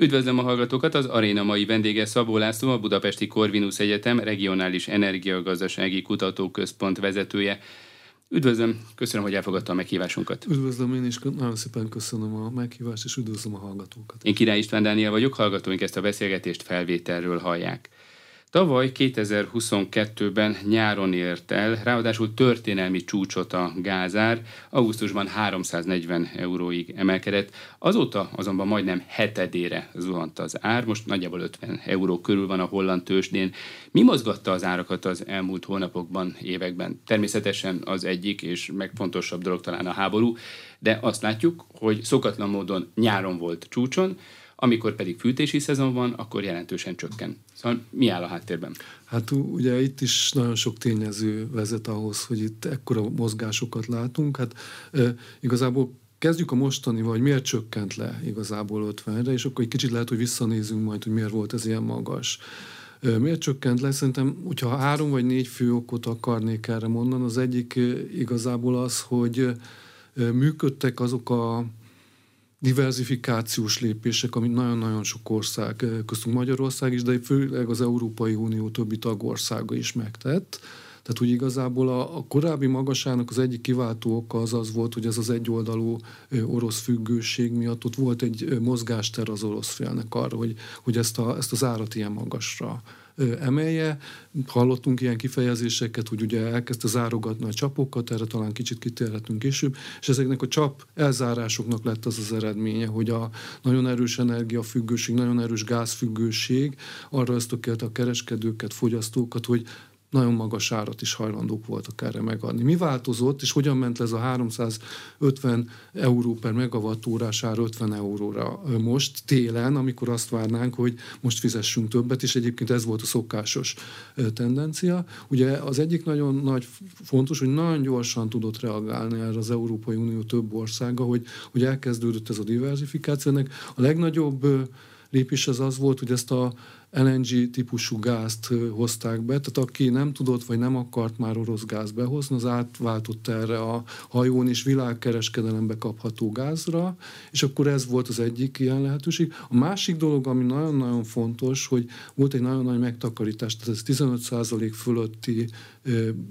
Üdvözlöm a hallgatókat, az aréna mai vendége Szabó László, a Budapesti Corvinus Egyetem Regionális Energiagazdasági Kutatóközpont vezetője. Üdvözlöm, köszönöm, hogy elfogadta a meghívásunkat. Üdvözlöm én is, nagyon szépen köszönöm a meghívást, és üdvözlöm a hallgatókat. Én Király István Dániel vagyok, hallgatóink ezt a beszélgetést felvételről hallják. Tavaly 2022-ben nyáron ért el, ráadásul történelmi csúcsot a gázár, augusztusban 340 euróig emelkedett, azóta azonban majdnem hetedére zuhant az ár, most nagyjából 50 euró körül van a holland tőzsdén. Mi mozgatta az árakat az elmúlt hónapokban, években? Természetesen az egyik és megfontosabb dolog talán a háború, de azt látjuk, hogy szokatlan módon nyáron volt csúcson, amikor pedig fűtési szezon van, akkor jelentősen csökken. Szóval mi áll a háttérben? Hát ugye itt is nagyon sok tényező vezet ahhoz, hogy itt ekkora mozgásokat látunk. Hát e, igazából kezdjük a mostani, vagy miért csökkent le igazából 50-re, és akkor egy kicsit lehet, hogy visszanézünk majd, hogy miért volt ez ilyen magas. Miért csökkent le? Szerintem, hogyha három vagy négy fő okot akarnék erre mondani, az egyik igazából az, hogy működtek azok a diversifikációs lépések, amit nagyon-nagyon sok ország, eh, köztünk Magyarország is, de főleg az Európai Unió többi tagországa is megtett. Tehát úgy igazából a, a korábbi magasának az egyik kiváltó oka az az volt, hogy ez az egyoldalú orosz függőség miatt ott volt egy mozgáster az orosz félnek arra, hogy, hogy ezt, a, ezt az árat ilyen magasra emelje. Hallottunk ilyen kifejezéseket, hogy ugye elkezdte zárogatni a csapokat, erre talán kicsit kitérhetünk később, és ezeknek a csap elzárásoknak lett az az eredménye, hogy a nagyon erős energiafüggőség, nagyon erős gázfüggőség arra ösztökélte a kereskedőket, fogyasztókat, hogy nagyon magas árat is hajlandók voltak erre megadni. Mi változott, és hogyan ment ez a 350 euró per megawattórás ár 50 euróra most télen, amikor azt várnánk, hogy most fizessünk többet, és egyébként ez volt a szokásos tendencia. Ugye az egyik nagyon nagy fontos, hogy nagyon gyorsan tudott reagálni erre az Európai Unió több országa, hogy, hogy elkezdődött ez a diversifikáció. A legnagyobb lépés az az volt, hogy ezt a LNG típusú gázt hozták be, tehát aki nem tudott vagy nem akart már orosz gáz behozni, az átváltott erre a hajón és világkereskedelembe kapható gázra, és akkor ez volt az egyik ilyen lehetőség. A másik dolog, ami nagyon-nagyon fontos, hogy volt egy nagyon nagy megtakarítás, tehát ez 15% fölötti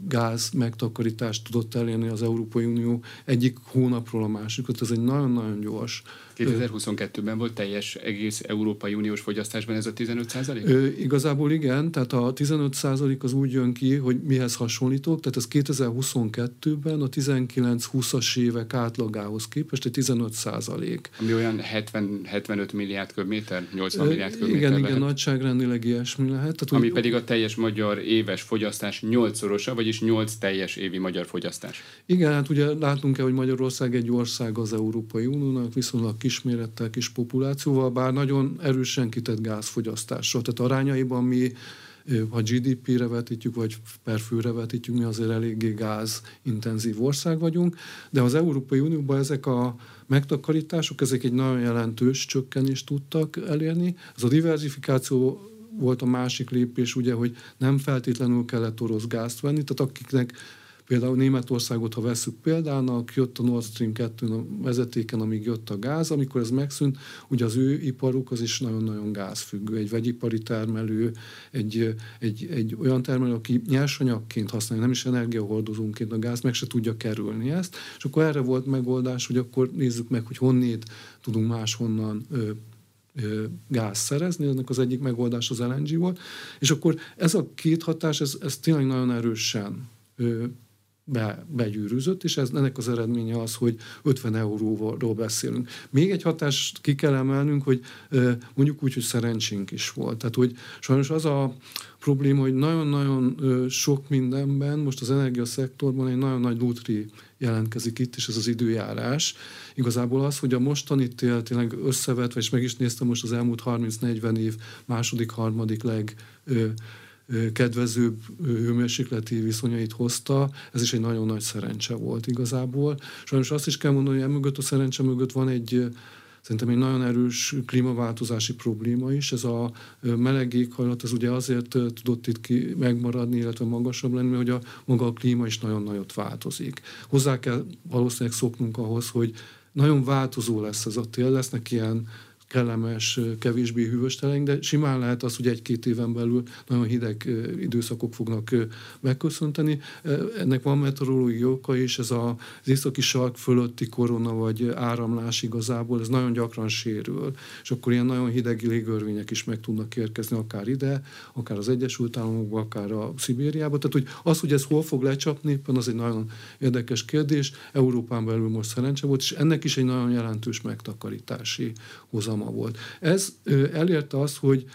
gáz megtakarítást tudott elérni az Európai Unió egyik hónapról a másikra, ez egy nagyon-nagyon gyors 2022-ben volt teljes egész Európai Uniós fogyasztásban ez a 15 százalék? Igazából igen, tehát a 15 százalék az úgy jön ki, hogy mihez hasonlítok, tehát ez 2022-ben a 19-20-as évek átlagához képest egy 15 százalék. Ami olyan 70, 75 milliárd köbméter, 80 milliárd köbméter Igen, lehet. igen, nagyságrendileg ilyesmi lehet. Tehát, Ami úgy, pedig a teljes magyar éves fogyasztás 8-szorosa, vagyis 8 teljes évi magyar fogyasztás. Igen, hát ugye látunk el, hogy Magyarország egy ország az Európai Uniónak, viszonylag kismérettel, kis populációval, bár nagyon erősen kitett gázfogyasztásra. Tehát arányaiban mi ha GDP-re vetítjük, vagy per főre vetítjük, mi azért eléggé gázintenzív ország vagyunk, de az Európai Unióban ezek a megtakarítások, ezek egy nagyon jelentős csökkenést tudtak elérni. Ez a diversifikáció volt a másik lépés, ugye, hogy nem feltétlenül kellett orosz gázt venni, tehát akiknek Például Németországot, ha veszük példának, jött a Nord Stream 2 a vezetéken, amíg jött a gáz, amikor ez megszűnt, ugye az ő iparuk az is nagyon-nagyon gázfüggő, egy vegyipari termelő, egy, egy, egy olyan termelő, aki nyersanyagként használja, nem is energiahordozónként a gáz, meg se tudja kerülni ezt, és akkor erre volt megoldás, hogy akkor nézzük meg, hogy honnét tudunk máshonnan gáz szerezni, ennek az egyik megoldás az LNG volt, és akkor ez a két hatás, ez, ez tényleg nagyon erősen be, begyűrűzött, és ez, ennek az eredménye az, hogy 50 euróról beszélünk. Még egy hatást ki kell emelnünk, hogy mondjuk úgy, hogy szerencsénk is volt. Tehát, hogy sajnos az a probléma, hogy nagyon-nagyon sok mindenben, most az energiaszektorban egy nagyon nagy lútri jelentkezik itt, és ez az időjárás. Igazából az, hogy a mostani tél tényleg összevetve, és meg is néztem most az elmúlt 30-40 év második, harmadik leg kedvezőbb hőmérsékleti viszonyait hozta, ez is egy nagyon nagy szerencse volt igazából. Sajnos azt is kell mondani, hogy emögött a szerencse mögött van egy szerintem egy nagyon erős klímaváltozási probléma is. Ez a meleg éghajlat, ez ugye azért tudott itt ki megmaradni, illetve magasabb lenni, hogy a maga a klíma is nagyon nagyot változik. Hozzá kell valószínűleg szoknunk ahhoz, hogy nagyon változó lesz ez a tél, lesznek ilyen kellemes, kevésbé hűvös teleink, de simán lehet az, hogy egy-két éven belül nagyon hideg időszakok fognak megköszönteni. Ennek van meteorológiai oka is, ez az északi sark fölötti korona vagy áramlás igazából, ez nagyon gyakran sérül, és akkor ilyen nagyon hideg légörvények is meg tudnak érkezni, akár ide, akár az Egyesült Államokba, akár a Szibériába. Tehát, hogy az, hogy ez hol fog lecsapni, éppen az egy nagyon érdekes kérdés. Európán belül most szerencse volt, és ennek is egy nagyon jelentős megtakarítási hozama volt. Ez elérte azt, hogy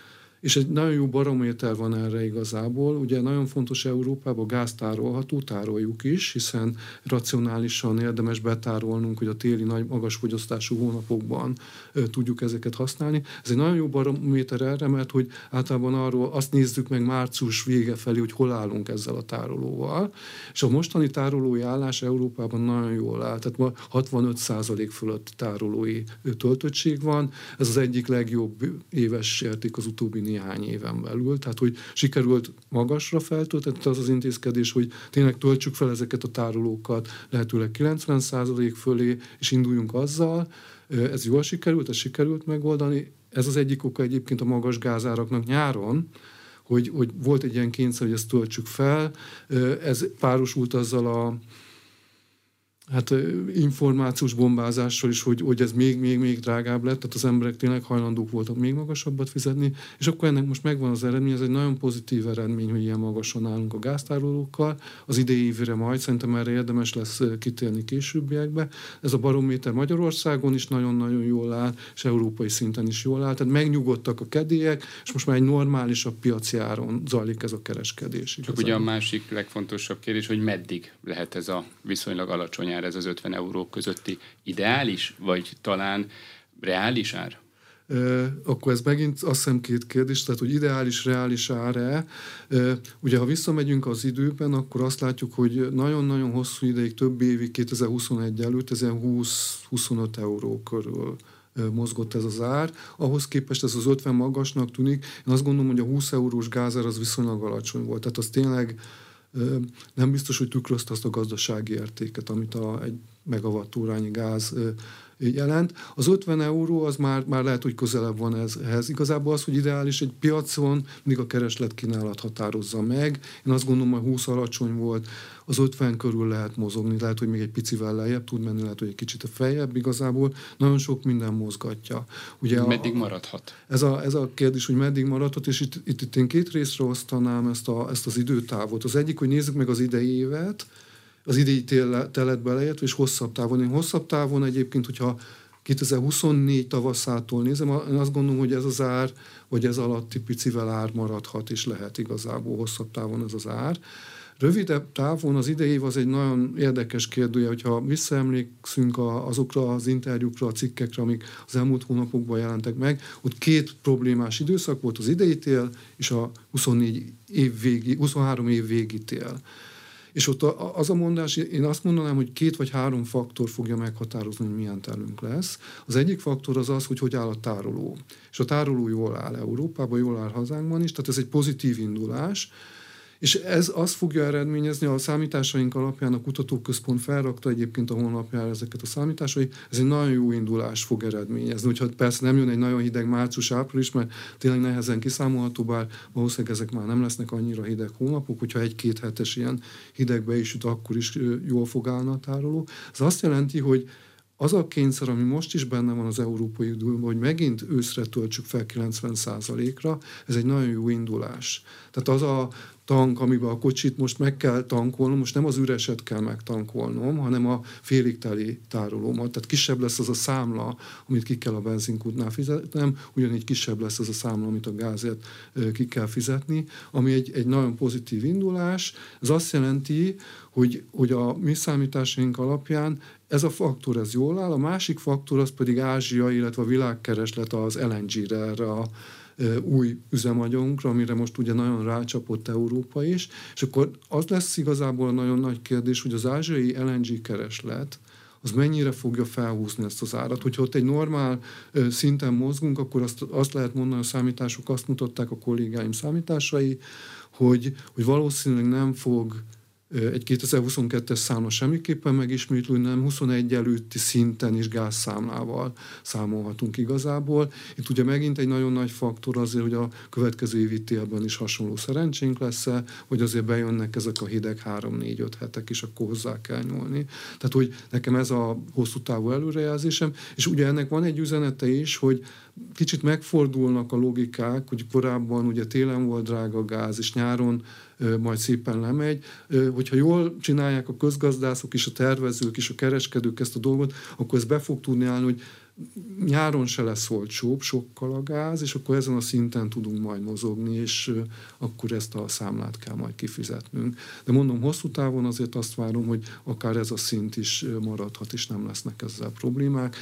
és egy nagyon jó barométer van erre igazából. Ugye nagyon fontos Európában gáz tárolható, tároljuk is, hiszen racionálisan érdemes betárolnunk, hogy a téli nagy magas fogyasztású hónapokban ö, tudjuk ezeket használni. Ez egy nagyon jó barométer erre, mert hogy általában arról azt nézzük meg március vége felé, hogy hol állunk ezzel a tárolóval. És a mostani tárolói állás Európában nagyon jól áll. Tehát ma 65% fölött tárolói töltöttség van. Ez az egyik legjobb éves érték az utóbbi néhány éven belül, tehát hogy sikerült magasra feltölteni az az intézkedés, hogy tényleg töltsük fel ezeket a tárolókat lehetőleg 90% fölé, és induljunk azzal, ez jól sikerült, ez sikerült megoldani. Ez az egyik oka egyébként a magas gázáraknak nyáron, hogy, hogy volt egy ilyen kényszer, hogy ezt töltsük fel. Ez párosult azzal a hát információs bombázással is, hogy, hogy ez még, még, még drágább lett, tehát az emberek tényleg hajlandók voltak még magasabbat fizetni, és akkor ennek most megvan az eredmény, ez egy nagyon pozitív eredmény, hogy ilyen magasan állunk a gáztárolókkal. Az idei évre majd szerintem erre érdemes lesz kitérni későbbiekbe. Ez a barométer Magyarországon is nagyon-nagyon jól áll, és európai szinten is jól áll. Tehát megnyugodtak a kedélyek, és most már egy normálisabb piaci áron zajlik ez a kereskedés. Csak ugye a másik legfontosabb kérdés, hogy meddig lehet ez a viszonylag alacsony ár, ez az 50 euró közötti ideális, vagy talán reális ár? Uh, akkor ez megint azt hiszem két kérdés, tehát hogy ideális, reális ár-e. Uh, ugye ha visszamegyünk az időben, akkor azt látjuk, hogy nagyon-nagyon hosszú ideig, több évig 2021 előtt, ez 20-25 euró körül mozgott ez az ár. Ahhoz képest ez az 50 magasnak tűnik. Én azt gondolom, hogy a 20 eurós gázár az viszonylag alacsony volt. Tehát az tényleg nem biztos, hogy tükrözte azt a gazdasági értéket, amit a, egy megawattórányi gáz jelent. Az 50 euró az már, már lehet, hogy közelebb van ehhez. Igazából az, hogy ideális egy piacon, mindig a kereslet kínálat határozza meg. Én azt gondolom, hogy 20 alacsony volt, az 50 körül lehet mozogni, lehet, hogy még egy picivel lejjebb tud menni, lehet, hogy egy kicsit a feljebb igazából. Nagyon sok minden mozgatja. Ugye meddig a, maradhat? Ez a, ez a kérdés, hogy meddig maradhat, és itt, itt, itt én két részre osztanám ezt, a, ezt az időtávot. Az egyik, hogy nézzük meg az idei évet, az idei telet beleértve, és hosszabb távon. Én hosszabb távon egyébként, hogyha 2024 tavaszától nézem, én azt gondolom, hogy ez az ár, vagy ez alatti picivel ár maradhat, és lehet igazából hosszabb távon ez az ár. Rövidebb távon az idei év az egy nagyon érdekes kérdője, hogyha visszaemlékszünk azokra az interjúkra, a cikkekre, amik az elmúlt hónapokban jelentek meg, ott két problémás időszak volt, az idei tél és a 24 év végi, 23 év végi tél. És ott az a mondás, én azt mondanám, hogy két vagy három faktor fogja meghatározni, hogy milyen telünk lesz. Az egyik faktor az az, hogy hogy áll a tároló. És a tároló jól áll Európában, jól áll hazánkban is, tehát ez egy pozitív indulás. És ez azt fogja eredményezni, a számításaink alapján a kutatóközpont felrakta egyébként a honlapjára ezeket a számításai, ez egy nagyon jó indulás fog eredményezni. Úgyhogy persze nem jön egy nagyon hideg március-április, mert tényleg nehezen kiszámolható, bár valószínűleg ezek már nem lesznek annyira hideg hónapok, hogyha egy-két hetes ilyen hidegbe is jut, akkor is jól fog állni a tároló. Ez azt jelenti, hogy az a kényszer, ami most is benne van az Európai Unióban, hogy megint őszre töltsük fel 90%-ra, ez egy nagyon jó indulás. Tehát az a tank, amiben a kocsit most meg kell tankolnom, most nem az üreset kell megtankolnom, hanem a félig teli tárolómat. Tehát kisebb lesz az a számla, amit ki kell a benzinkútnál fizetnem, ugyanígy kisebb lesz az a számla, amit a gázért ki kell fizetni, ami egy, egy nagyon pozitív indulás. Ez azt jelenti, hogy, hogy a mi számításaink alapján ez a faktor, ez jól áll, a másik faktor az pedig Ázsia, illetve a világkereslet az LNG-re, erre a új üzemanyagunkra, amire most ugye nagyon rácsapott Európa is, és akkor az lesz igazából nagyon nagy kérdés, hogy az ázsiai LNG kereslet, az mennyire fogja felhúzni ezt az árat. Hogyha ott egy normál szinten mozgunk, akkor azt, azt lehet mondani, a számítások azt mutatták a kollégáim számításai, hogy, hogy valószínűleg nem fog egy 2022-es számla semmiképpen megismétlő, nem 21 előtti szinten is gázszámlával számolhatunk igazából. Itt ugye megint egy nagyon nagy faktor azért, hogy a következő évi télben is hasonló szerencsénk lesz hogy azért bejönnek ezek a hideg 3-4-5 hetek, és akkor hozzá kell nyúlni. Tehát, hogy nekem ez a hosszú távú előrejelzésem, és ugye ennek van egy üzenete is, hogy kicsit megfordulnak a logikák, hogy korábban ugye télen volt drága gáz, és nyáron majd szépen lemegy. Hogyha jól csinálják a közgazdászok is, a tervezők is, a kereskedők ezt a dolgot, akkor ez be fog tudni állni, hogy nyáron se lesz olcsóbb sokkal a gáz, és akkor ezen a szinten tudunk majd mozogni, és akkor ezt a számlát kell majd kifizetnünk. De mondom, hosszú távon azért azt várom, hogy akár ez a szint is maradhat, és nem lesznek ezzel problémák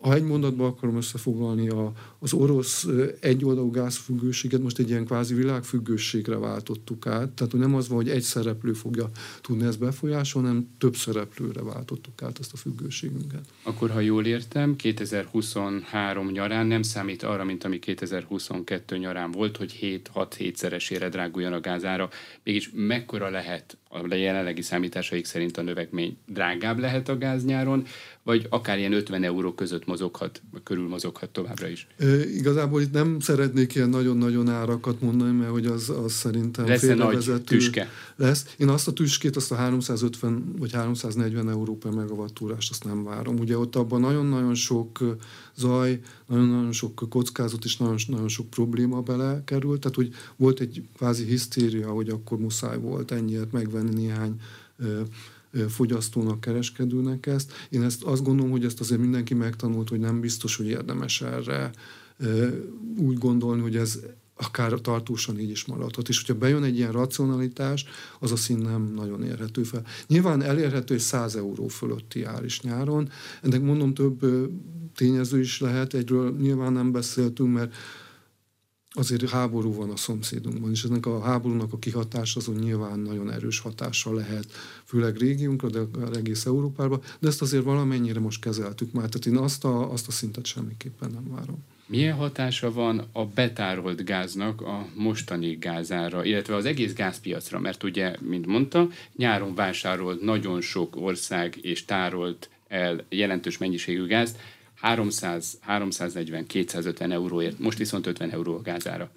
ha egy mondatban akarom összefoglalni, a, az orosz egyoldalú gázfüggőséget most egy ilyen kvázi világfüggőségre váltottuk át. Tehát nem az van, hogy egy szereplő fogja tudni ezt befolyásolni, hanem több szereplőre váltottuk át ezt a függőségünket. Akkor, ha jól értem, 2023 nyarán nem számít arra, mint ami 2022 nyarán volt, hogy 7-6-7 szeresére dráguljon a gázára. Mégis mekkora lehet a jelenlegi számításaik szerint a növekmény drágább lehet a gáz nyáron, vagy akár ilyen 50 euró között mozoghat, vagy körül mozoghat továbbra is? E, igazából itt nem szeretnék ilyen nagyon-nagyon árakat mondani, mert hogy az, az szerintem lesz nagy tüske? Lesz. Én azt a tüskét, azt a 350 vagy 340 euró per megawattúrást, azt nem várom. Ugye ott abban nagyon-nagyon sok zaj, nagyon-nagyon sok kockázat és nagyon, nagyon sok probléma belekerült, tehát hogy volt egy kvázi hisztéria, hogy akkor muszáj volt ennyiért megvenni néhány fogyasztónak, kereskedőnek ezt. Én ezt azt gondolom, hogy ezt azért mindenki megtanult, hogy nem biztos, hogy érdemes erre úgy gondolni, hogy ez akár tartósan így is maradhat. És hogyha bejön egy ilyen racionalitás, az a szín nem nagyon érhető fel. Nyilván elérhető egy 100 euró fölötti ár is nyáron. Ennek mondom több tényező is lehet, egyről nyilván nem beszéltünk, mert azért háború van a szomszédunkban, és ennek a háborúnak a kihatása azon nyilván nagyon erős hatással lehet, főleg régiónkra, de egész Európába, de ezt azért valamennyire most kezeltük már, tehát én azt a, azt a szintet semmiképpen nem várom. Milyen hatása van a betárolt gáznak a mostani gázára, illetve az egész gázpiacra? Mert ugye, mint mondta, nyáron vásárolt nagyon sok ország és tárolt el jelentős mennyiségű gázt, 300, 340, 250 euróért, most viszont 50 euró a gázára.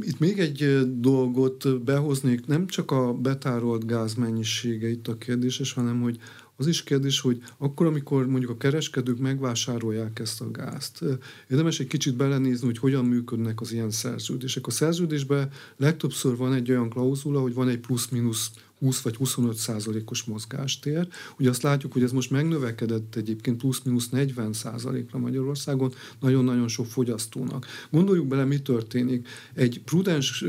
Itt még egy dolgot behoznék, nem csak a betárolt gáz mennyisége itt a kérdéses, hanem hogy az is kérdés, hogy akkor, amikor mondjuk a kereskedők megvásárolják ezt a gázt, érdemes egy kicsit belenézni, hogy hogyan működnek az ilyen szerződések. A szerződésben legtöbbször van egy olyan klauzula, hogy van egy plusz-minusz 20 vagy 25 százalékos mozgástér. Ugye azt látjuk, hogy ez most megnövekedett egyébként plusz-minusz 40 százalékra Magyarországon, nagyon-nagyon sok fogyasztónak. Gondoljuk bele, mi történik. Egy prudens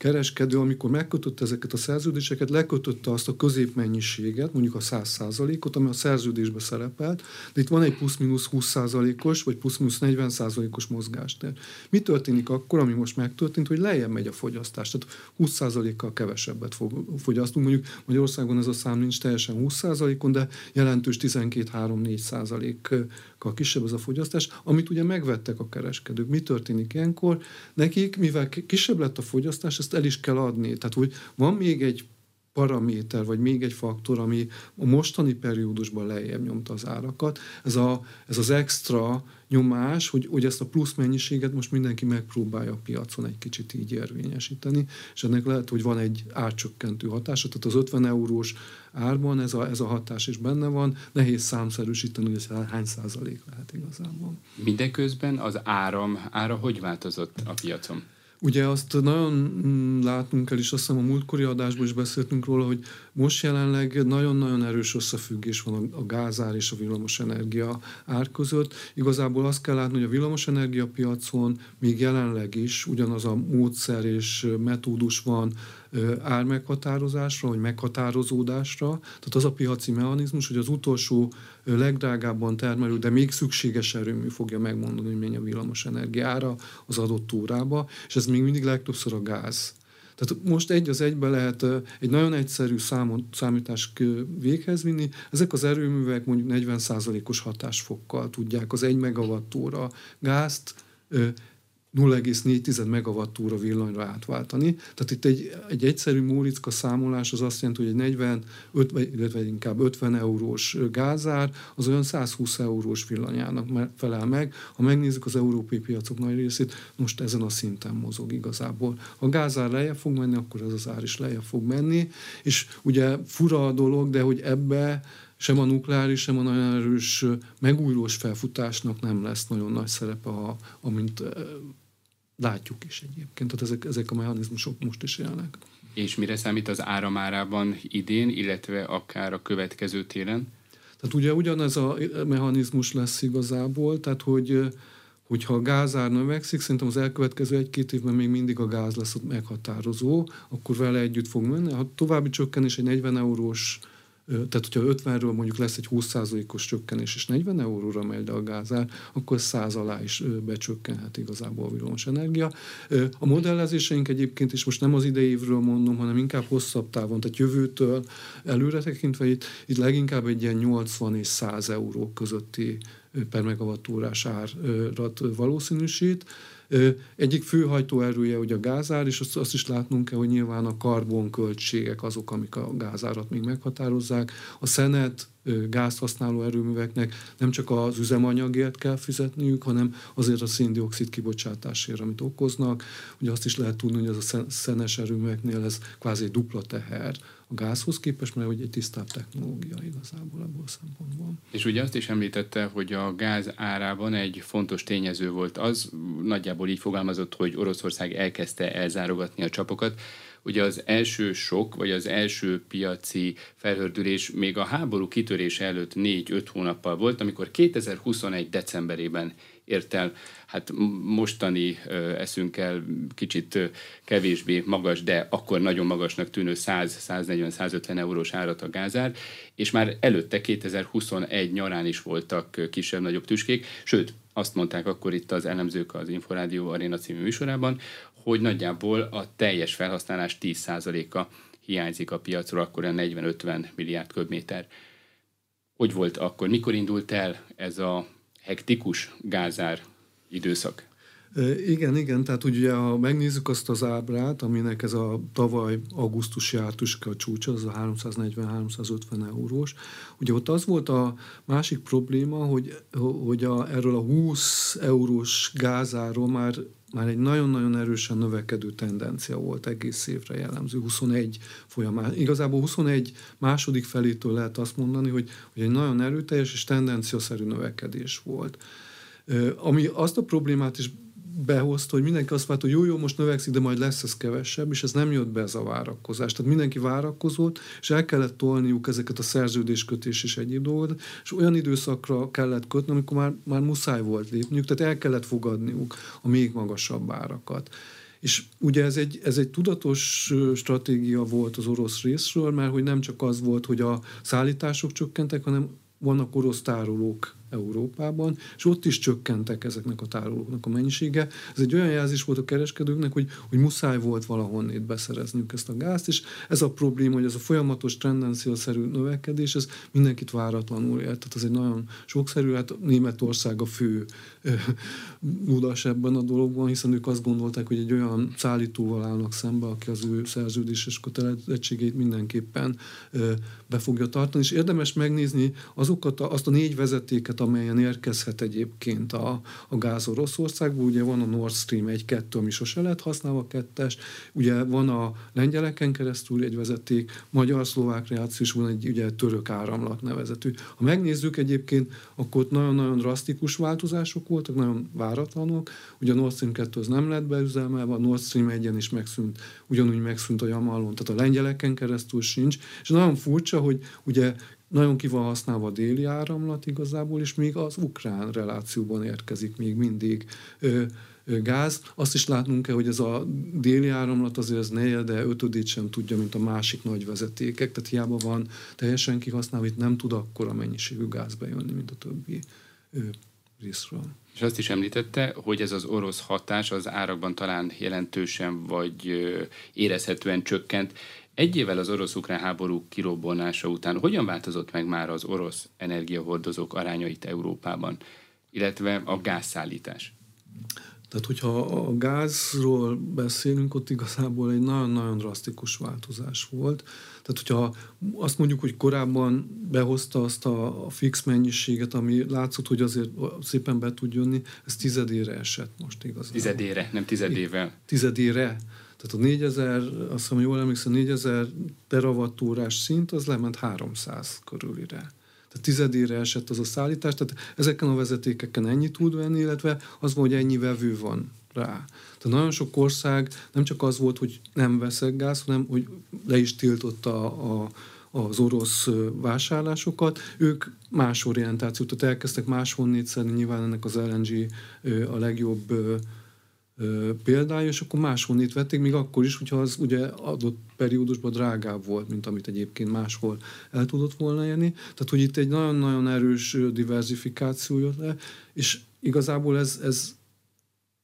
kereskedő, amikor megkötötte ezeket a szerződéseket, lekötötte azt a középmennyiséget, mondjuk a 100% ot ami a szerződésbe szerepelt, de itt van egy plusz-minusz 20% os vagy plusz-minusz 40% os mozgástér. Mi történik akkor, ami most megtörtént, hogy lejjebb megy a fogyasztás, tehát 20% kal kevesebbet fogyasztunk. Mondjuk Magyarországon ez a szám nincs teljesen 20% on de jelentős 12-3-4 kal kisebb ez a fogyasztás, amit ugye megvettek a kereskedők. Mi történik ilyenkor? Nekik, mivel kisebb lett a fogyasztás, ezt el is kell adni. Tehát, hogy van még egy paraméter, vagy még egy faktor, ami a mostani periódusban lejjebb nyomta az árakat. Ez, a, ez az extra nyomás, hogy, hogy ezt a plusz mennyiséget most mindenki megpróbálja a piacon egy kicsit így érvényesíteni, és ennek lehet, hogy van egy árcsökkentő hatása, tehát az 50 eurós árban ez a, ez a hatás is benne van, nehéz számszerűsíteni, hogy ez hány százalék lehet igazából. Mindeközben az áram ára hogy változott a piacon? Ugye azt nagyon mm, látnunk kell, és azt hiszem a múltkori adásban is beszéltünk róla, hogy most jelenleg nagyon-nagyon erős összefüggés van a gázár és a villamosenergia ár között. Igazából azt kell látni, hogy a villamosenergia piacon még jelenleg is ugyanaz a módszer és metódus van ármeghatározásra, vagy meghatározódásra. Tehát az a piaci mechanizmus, hogy az utolsó legdrágábban termelő, de még szükséges erőmű fogja megmondani, hogy mennyi a villamos energiára az adott órába, és ez még mindig legtöbbször a gáz. Tehát most egy az egybe lehet egy nagyon egyszerű számot, számítást véghez vinni. Ezek az erőművek mondjuk 40%-os hatásfokkal tudják az 1 megawattóra gázt 0,4 megawattúra villanyra átváltani. Tehát itt egy, egy egyszerű Móriczka számolás az azt jelenti, hogy egy 40, 50, illetve inkább 50 eurós gázár az olyan 120 eurós villanyának felel meg. Ha megnézzük az európai piacok nagy részét, most ezen a szinten mozog igazából. Ha a gázár lejjebb fog menni, akkor ez az ár is lejjebb fog menni. És ugye fura a dolog, de hogy ebbe sem a nukleáris, sem a nagyon erős megújulós felfutásnak nem lesz nagyon nagy szerepe, ha, amint látjuk is egyébként. Tehát ezek, ezek a mechanizmusok most is élnek. És mire számít az áramárában idén, illetve akár a következő téren? Tehát ugye ugyanez a mechanizmus lesz igazából, tehát hogy hogyha a gázár növekszik, szerintem az elkövetkező egy-két évben még mindig a gáz lesz ott meghatározó, akkor vele együtt fog menni. Ha további csökkenés egy 40 eurós tehát, hogyha 50-ről mondjuk lesz egy 20%-os csökkenés, és 40 euróra megy le a gázár, akkor 100 alá is becsökkenhet igazából a villamos energia. A modellezéseink egyébként is most nem az idei évről mondom, hanem inkább hosszabb távon, tehát jövőtől előre tekintve itt, itt leginkább egy ilyen 80 és 100 euró közötti per megawattórás árat valószínűsít. Egyik fő hajtóerője ugye a gázár, és azt, azt is látnunk kell, hogy nyilván a karbonköltségek azok, amik a gázárat még meghatározzák. A szenet, gáz használó erőműveknek nem csak az üzemanyagért kell fizetniük, hanem azért a széndiokszid kibocsátásért, amit okoznak. Ugye azt is lehet tudni, hogy az a szenes erőműveknél ez kvázi dupla teher a gázhoz képest, mert hogy egy tisztább technológia igazából ebből a szempontból. És ugye azt is említette, hogy a gáz árában egy fontos tényező volt az, nagyjából így fogalmazott, hogy Oroszország elkezdte elzárogatni a csapokat, Ugye az első sok, vagy az első piaci felhördülés még a háború kitörése előtt 4-5 hónappal volt, amikor 2021. decemberében ért el hát mostani eszünkkel kicsit kevésbé magas, de akkor nagyon magasnak tűnő 100-140-150 eurós árat a gázár, és már előtte 2021 nyarán is voltak kisebb-nagyobb tüskék, sőt, azt mondták akkor itt az elemzők az Inforádió Arena című műsorában, hogy nagyjából a teljes felhasználás 10%-a hiányzik a piacról, akkor a 40-50 milliárd köbméter. Hogy volt akkor? Mikor indult el ez a hektikus gázár időszak? Igen, igen, tehát ugye ha megnézzük azt az ábrát, aminek ez a tavaly augusztusi ártuska csúcsa, az a 340-350 eurós, ugye ott az volt a másik probléma, hogy, hogy a, erről a 20 eurós gázáról már már egy nagyon-nagyon erősen növekedő tendencia volt egész évre jellemző, 21 folyamán. Igazából 21 második felétől lehet azt mondani, hogy, hogy egy nagyon erőteljes és tendenciaszerű növekedés volt. Ami azt a problémát is behozta, hogy mindenki azt várta, hogy jó, jó, most növekszik, de majd lesz ez kevesebb, és ez nem jött be ez a várakozás. Tehát mindenki várakozott, és el kellett tolniuk ezeket a szerződéskötés és egyéb dolgokat, és olyan időszakra kellett kötni, amikor már, már muszáj volt lépniük, tehát el kellett fogadniuk a még magasabb árakat. És ugye ez egy, ez egy tudatos stratégia volt az orosz részről, mert hogy nem csak az volt, hogy a szállítások csökkentek, hanem vannak orosz tárolók Európában, és ott is csökkentek ezeknek a tárolóknak a mennyisége. Ez egy olyan jelzés volt a kereskedőknek, hogy, hogy muszáj volt valahonnét beszerezniük ezt a gázt, és ez a probléma, hogy ez a folyamatos tendenciaszerű növekedés, ez mindenkit váratlanul ért. Tehát ez egy nagyon sokszerű, hát Németország a fő udas ebben a dologban, hiszen ők azt gondolták, hogy egy olyan szállítóval állnak szembe, aki az ő szerződéses kötelezettségét mindenképpen be fogja tartani, és érdemes megnézni azokat azt a négy vezetéket, amelyen érkezhet egyébként a, a gáz Oroszországból. Ugye van a Nord Stream 1-2, ami sose lehet használva, kettes. Ugye van a lengyeleken keresztül egy vezeték, magyar-szlovák reakció, van egy ugye, török áramlat nevezetű. Ha megnézzük egyébként, akkor nagyon-nagyon drasztikus változások voltak, nagyon váratlanok. Ugye a Nord Stream 2 az nem lett beüzemelve, a Nord Stream 1 is megszűnt, ugyanúgy megszűnt a Jamalon, tehát a lengyeleken keresztül sincs. És nagyon furcsa, hogy ugye nagyon ki van használva a déli áramlat igazából, és még az ukrán relációban érkezik még mindig ö, ö, gáz. Azt is látnunk kell, hogy ez a déli áramlat azért az de ötödét sem tudja, mint a másik nagy vezetékek, tehát hiába van teljesen kihasználva, itt nem tud akkora mennyiségű gáz bejönni, mint a többi ö, részről. És azt is említette, hogy ez az orosz hatás az árakban talán jelentősen vagy érezhetően csökkent. Egy évvel az orosz-ukrán háború kirobbanása után hogyan változott meg már az orosz energiahordozók arányait Európában, illetve a gázszállítás? Tehát, hogyha a gázról beszélünk, ott igazából egy nagyon-nagyon drasztikus változás volt. Tehát, hogyha azt mondjuk, hogy korábban behozta azt a, a fix mennyiséget, ami látszott, hogy azért szépen be tud jönni, ez tizedére esett most igazából. Tizedére, nem tizedével. Tizedére. Tehát a 4000, azt hiszem, jól emlékszem, 4000 teravattórás szint, az lement 300 körülire tehát tizedére esett az a szállítás, tehát ezeken a vezetékeken ennyi tud venni, illetve az van, hogy ennyi vevő van rá. Tehát nagyon sok ország nem csak az volt, hogy nem veszek gáz, hanem hogy le is tiltotta a, az orosz vásárlásokat, ők más orientációt, tehát elkezdtek máshonnét szedni, nyilván ennek az LNG a legjobb példája, és akkor máshonnét vették, még akkor is, hogyha az ugye adott periódusban drágább volt, mint amit egyébként máshol el tudott volna érni. Tehát, hogy itt egy nagyon-nagyon erős diversifikáció jött le, és igazából ez, ez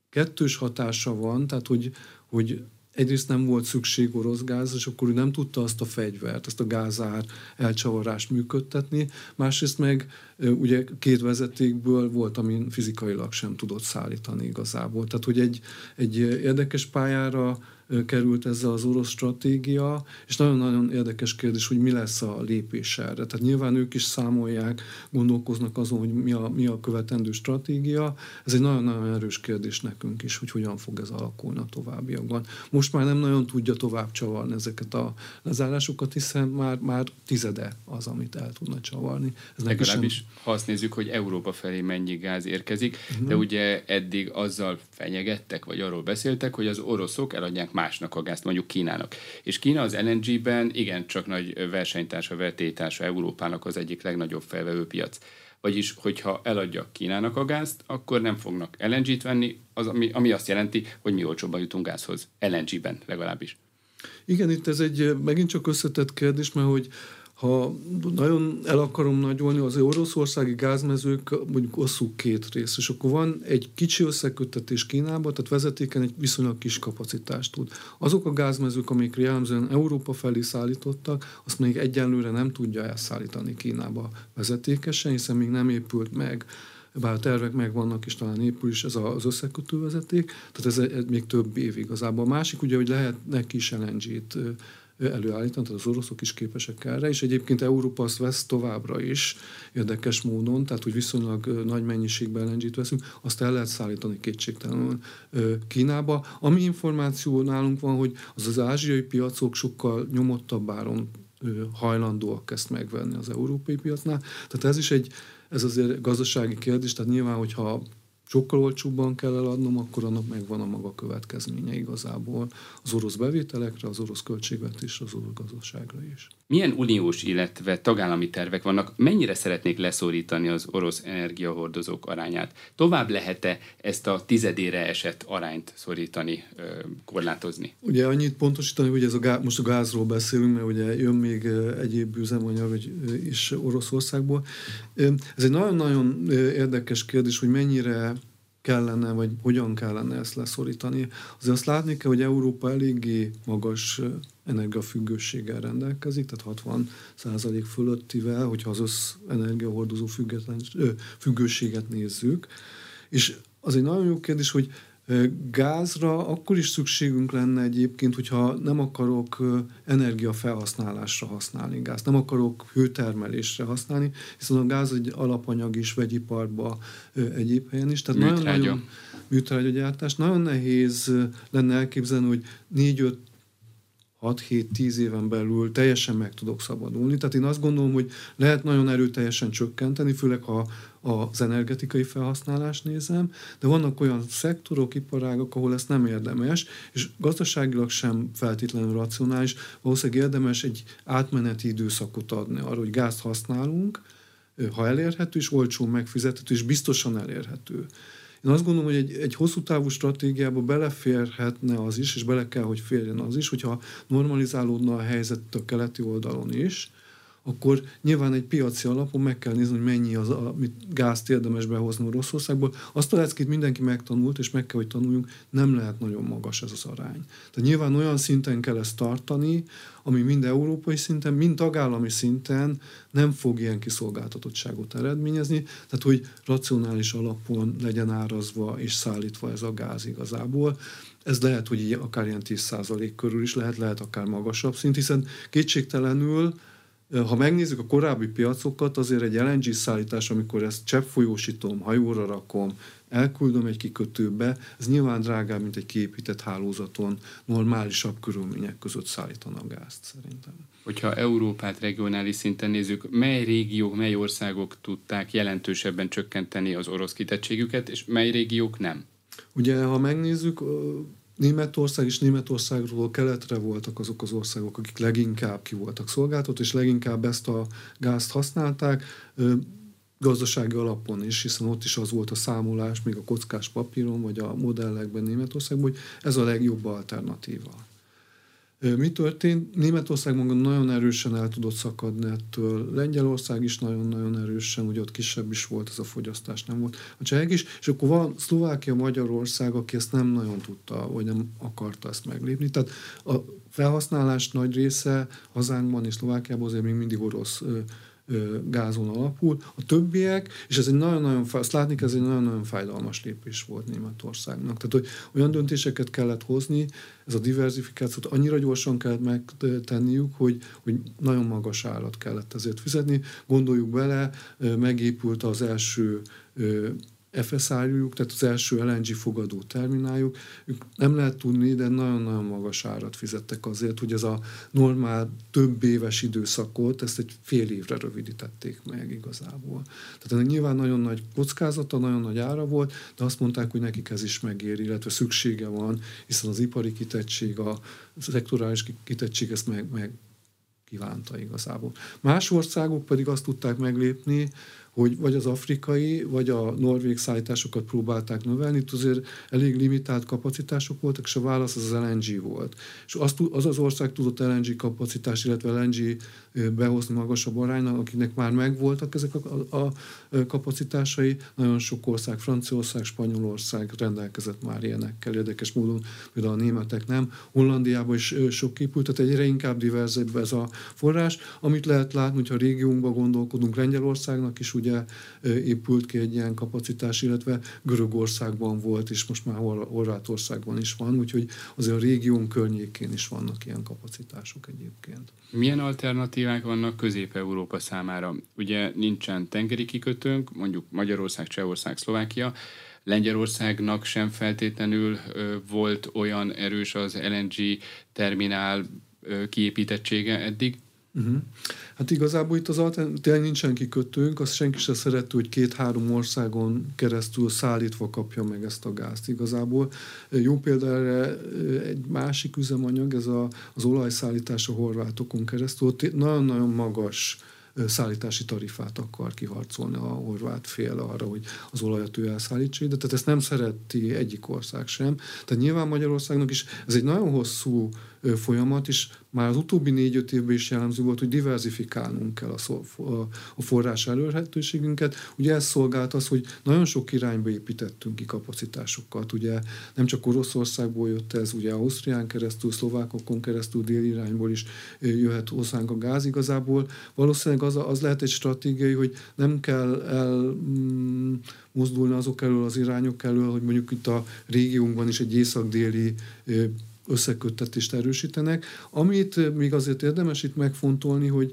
kettős hatása van, tehát, hogy, hogy egyrészt nem volt szükség orosz gáz, és akkor ő nem tudta azt a fegyvert, ezt a gázár elcsavarást működtetni. Másrészt meg ugye két vezetékből volt, amin fizikailag sem tudott szállítani igazából. Tehát, hogy egy, egy érdekes pályára került ezzel az orosz stratégia, és nagyon-nagyon érdekes kérdés, hogy mi lesz a lépés erre. Tehát nyilván ők is számolják, gondolkoznak azon, hogy mi a, mi a követendő stratégia. Ez egy nagyon-nagyon erős kérdés nekünk is, hogy hogyan fog ez alakulni a továbbiakban. Most már nem nagyon tudja tovább csavarni ezeket a lezárásokat, hiszen már, már tizede az, amit el tudna csavarni. Ez Legalábbis, sem... ha azt nézzük, hogy Európa felé mennyi gáz érkezik, uh-huh. de mhm. ugye eddig azzal fenyegettek, vagy arról beszéltek, hogy az oroszok eladják másnak a gázt, mondjuk Kínának. És Kína az LNG-ben igen csak nagy versenytársa, vetétársa Európának az egyik legnagyobb felvevő piac. Vagyis, hogyha eladja Kínának a gázt, akkor nem fognak LNG-t venni, az, ami, ami azt jelenti, hogy mi olcsóbban jutunk gázhoz. LNG-ben legalábbis. Igen, itt ez egy megint csak összetett kérdés, mert hogy ha nagyon el akarom nagyolni, az oroszországi gázmezők mondjuk osszuk két rész, és akkor van egy kicsi összeköttetés Kínában, tehát vezetéken egy viszonylag kis kapacitást tud. Azok a gázmezők, amik jellemzően Európa felé szállítottak, azt még egyenlőre nem tudja elszállítani Kínába vezetékesen, hiszen még nem épült meg bár a tervek megvannak, és talán épül is ez az összekötő vezeték, tehát ez, ez még több év igazából. A másik ugye, hogy lehet neki is LNG-t előállítani, tehát az oroszok is képesek erre, és egyébként Európa azt vesz továbbra is érdekes módon, tehát hogy viszonylag nagy mennyiségben lng veszünk, azt el lehet szállítani kétségtelenül Kínába. Ami információ nálunk van, hogy az az ázsiai piacok sokkal nyomottabb áron hajlandóak ezt megvenni az európai piacnál. Tehát ez is egy, ez azért gazdasági kérdés, tehát nyilván, hogyha sokkal olcsóbban kell eladnom, akkor annak megvan a maga következménye igazából az orosz bevételekre, az orosz költségvetésre, az orosz gazdaságra is. Milyen uniós, illetve tagállami tervek vannak? Mennyire szeretnék leszorítani az orosz energiahordozók arányát? Tovább lehet-e ezt a tizedére esett arányt szorítani, korlátozni? Ugye annyit pontosítani, hogy ez a gáz, most a gázról beszélünk, mert ugye jön még egyéb üzemanyag is Oroszországból. Ez egy nagyon-nagyon érdekes kérdés, hogy mennyire kellene, vagy hogyan kellene ezt leszorítani. Azért azt látni kell, hogy Európa eléggé magas energiafüggőséggel rendelkezik, tehát 60 százalék fölöttivel, hogyha az össz energiahordozó függőséget nézzük. És az egy nagyon jó kérdés, hogy Gázra akkor is szükségünk lenne egyébként, hogyha nem akarok energiafelhasználásra használni gáz, nem akarok hőtermelésre használni, hiszen a gáz egy alapanyag is vegyiparba egyéb helyen is. Tehát nagyon, nagyon műtrágyagyártás. Nagyon nehéz lenne elképzelni, hogy 4-5 6-7-10 éven belül teljesen meg tudok szabadulni. Tehát én azt gondolom, hogy lehet nagyon erőteljesen csökkenteni, főleg ha az energetikai felhasználást nézem, de vannak olyan szektorok, iparágok, ahol ez nem érdemes, és gazdaságilag sem feltétlenül racionális, valószínűleg érdemes egy átmeneti időszakot adni arra, hogy gázt használunk, ha elérhető, és olcsó megfizethető, és biztosan elérhető. Én azt gondolom, hogy egy, egy hosszú távú stratégiába beleférhetne az is, és bele kell, hogy férjen az is, hogyha normalizálódna a helyzet a keleti oldalon is, akkor nyilván egy piaci alapon meg kell nézni, hogy mennyi az, amit gázt érdemes behozni Oroszországból. Azt a leckét mindenki megtanult, és meg kell, hogy tanuljunk, nem lehet nagyon magas ez az arány. Tehát nyilván olyan szinten kell ezt tartani, ami mind európai szinten, mind tagállami szinten nem fog ilyen kiszolgáltatottságot eredményezni, tehát hogy racionális alapon legyen árazva és szállítva ez a gáz igazából. Ez lehet, hogy akár ilyen 10% körül is lehet, lehet akár magasabb szint, hiszen kétségtelenül ha megnézzük a korábbi piacokat, azért egy LNG szállítás, amikor ezt cseppfolyósítom, hajóra rakom, elküldöm egy kikötőbe, ez nyilván drágább, mint egy kiépített hálózaton normálisabb körülmények között szállítanak gázt szerintem. Hogyha Európát regionális szinten nézzük, mely régiók, mely országok tudták jelentősebben csökkenteni az orosz kitettségüket, és mely régiók nem? Ugye, ha megnézzük, Németország és Németországról keletre voltak azok az országok, akik leginkább ki voltak szolgáltatva, és leginkább ezt a gázt használták gazdasági alapon is, hiszen ott is az volt a számolás, még a kockás papíron, vagy a modellekben Németországban, hogy ez a legjobb alternatíva. Mi történt? Németország maga nagyon erősen el tudott szakadni ettől. Lengyelország is nagyon-nagyon erősen, ugye ott kisebb is volt ez a fogyasztás, nem volt. A csehek is, és akkor van Szlovákia, Magyarország, aki ezt nem nagyon tudta, vagy nem akarta ezt meglépni. Tehát a felhasználás nagy része hazánkban és Szlovákiában azért még mindig orosz gázon alapul. A többiek, és ez egy nagyon-nagyon, azt látni ez egy nagyon-nagyon fájdalmas lépés volt Németországnak. Tehát, hogy olyan döntéseket kellett hozni, ez a diversifikációt annyira gyorsan kellett megtenniük, hogy, hogy nagyon magas árat kellett ezért fizetni. Gondoljuk bele, megépült az első FSR-juk, tehát az első LNG fogadó termináljuk, ők nem lehet tudni, de nagyon-nagyon magas árat fizettek azért, hogy ez a normál több éves időszakot, ezt egy fél évre rövidítették meg igazából. Tehát ennek nyilván nagyon nagy kockázata, nagyon nagy ára volt, de azt mondták, hogy nekik ez is megér, illetve szüksége van, hiszen az ipari kitettség, a szektorális kitettség ezt meg, meg kívánta igazából. Más országok pedig azt tudták meglépni, hogy vagy az afrikai, vagy a norvég szállításokat próbálták növelni, itt azért elég limitált kapacitások voltak, és a válasz az az LNG volt. És az az, az ország tudott LNG kapacitás, illetve LNG behozni magasabb aránynak, akiknek már megvoltak ezek a, a, kapacitásai. Nagyon sok ország, Franciaország, Spanyolország rendelkezett már ilyenekkel, érdekes módon, például a németek nem. Hollandiában is sok képült, tehát egyre inkább diverzebb ez a forrás. Amit lehet látni, hogyha a régiónkban gondolkodunk, Lengyelországnak is ugye épült ki egy ilyen kapacitás, illetve Görögországban volt, és most már Horvátországban is van, úgyhogy azért a régión környékén is vannak ilyen kapacitások egyébként. Milyen alternatívák vannak Közép-Európa számára? Ugye nincsen tengeri kikötőnk, mondjuk Magyarország, Csehország, Szlovákia, Lengyelországnak sem feltétlenül volt olyan erős az LNG terminál kiépítettsége eddig. Uh-huh. Hát igazából itt az alternatív nincsen kikötőnk, azt senki se szereti, hogy két-három országon keresztül szállítva kapja meg ezt a gázt igazából. Jó példa erre egy másik üzemanyag, ez a, az olajszállítás a horvátokon keresztül. Nagyon-nagyon magas szállítási tarifát akar kiharcolni a horvát fél arra, hogy az olajat ő elszállítsa ide. Tehát ezt nem szereti egyik ország sem. Tehát nyilván Magyarországnak is ez egy nagyon hosszú folyamat, és már az utóbbi négy-öt évben is jellemző volt, hogy diversifikálnunk kell a, a forrás előrhetőségünket. Ugye ez szolgált az, hogy nagyon sok irányba építettünk ki kapacitásokat. Ugye nem csak Oroszországból jött ez, ugye Ausztrián keresztül, Szlovákokon keresztül, déli irányból is jöhet hozzánk a gáz igazából. Valószínűleg az, az lehet egy stratégiai, hogy nem kell el mm, mozdulni azok elől az irányok elől, hogy mondjuk itt a régiónkban is egy észak-déli összeköttetést erősítenek. Amit még azért érdemes itt megfontolni, hogy,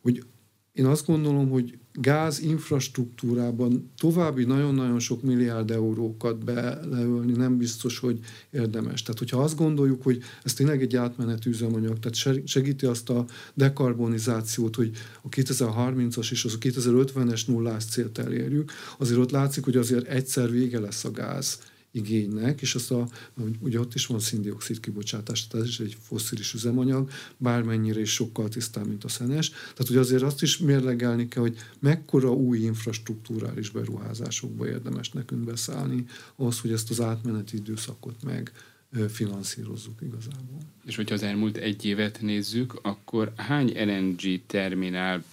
hogy én azt gondolom, hogy gáz infrastruktúrában további nagyon-nagyon sok milliárd eurókat beleölni nem biztos, hogy érdemes. Tehát, hogyha azt gondoljuk, hogy ez tényleg egy átmeneti üzemanyag, tehát segíti azt a dekarbonizációt, hogy a 2030-as és az a 2050-es nullás célt elérjük, azért ott látszik, hogy azért egyszer vége lesz a gáz igénynek, és azt a, ugye ott is van szindioxid kibocsátás, tehát ez is egy fosszilis üzemanyag, bármennyire is sokkal tisztább, mint a szenes. Tehát hogy azért azt is mérlegelni kell, hogy mekkora új infrastruktúrális beruházásokba érdemes nekünk beszállni, ahhoz, hogy ezt az átmeneti időszakot meg finanszírozzuk igazából. És hogyha az elmúlt egy évet nézzük, akkor hány LNG terminál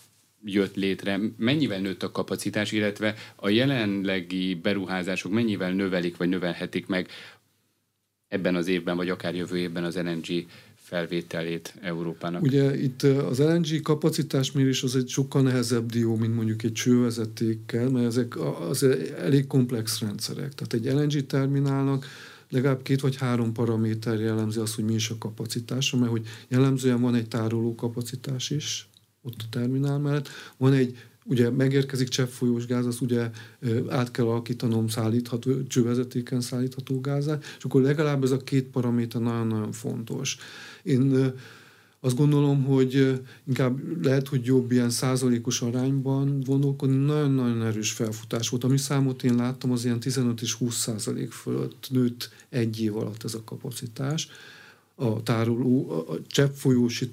jött létre, mennyivel nőtt a kapacitás, illetve a jelenlegi beruházások mennyivel növelik vagy növelhetik meg ebben az évben, vagy akár jövő évben az LNG felvételét Európának? Ugye itt az LNG kapacitásmérés az egy sokkal nehezebb dió, mint mondjuk egy csővezetékkel, mert ezek az elég komplex rendszerek. Tehát egy LNG terminálnak legalább két vagy három paraméter jellemzi azt, hogy mi is a kapacitása, mert hogy jellemzően van egy tároló kapacitás is ott a terminál mellett, van egy ugye megérkezik cseppfolyós gáz, azt ugye át kell alakítanom szállítható, csővezetéken szállítható gázát, és akkor legalább ez a két paraméter nagyon-nagyon fontos. Én azt gondolom, hogy inkább lehet, hogy jobb ilyen százalékos arányban gondolkodni, nagyon-nagyon erős felfutás volt. Ami számot én láttam, az ilyen 15 és 20 százalék fölött nőtt egy év alatt ez a kapacitás a tároló, a cseppfolyós,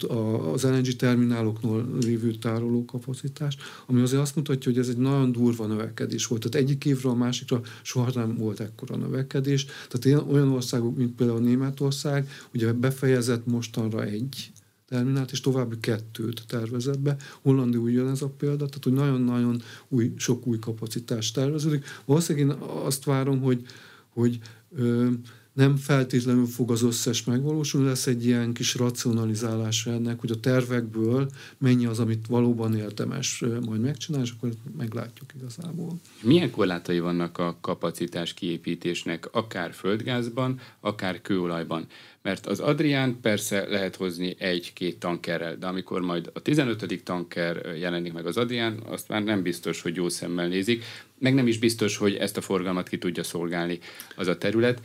az LNG termináloknál lévő tároló kapacitás, ami azért azt mutatja, hogy ez egy nagyon durva növekedés volt. Tehát egyik évre a másikra soha nem volt ekkora növekedés. Tehát olyan országok, mint például Németország, ugye befejezett mostanra egy terminált, és további kettőt tervezett be. Hollandi ugyanez a példa, tehát hogy nagyon-nagyon új, sok új kapacitás terveződik. Valószínűleg én azt várom, hogy, hogy ö, nem feltétlenül fog az összes megvalósulni, lesz egy ilyen kis racionalizálása ennek, hogy a tervekből mennyi az, amit valóban érdemes majd megcsinálni, és akkor meglátjuk igazából. Milyen korlátai vannak a kapacitás kiépítésnek, akár földgázban, akár kőolajban? Mert az Adrián persze lehet hozni egy-két tankerrel, de amikor majd a 15. tanker jelenik meg az Adrián, azt már nem biztos, hogy jó szemmel nézik, meg nem is biztos, hogy ezt a forgalmat ki tudja szolgálni az a terület.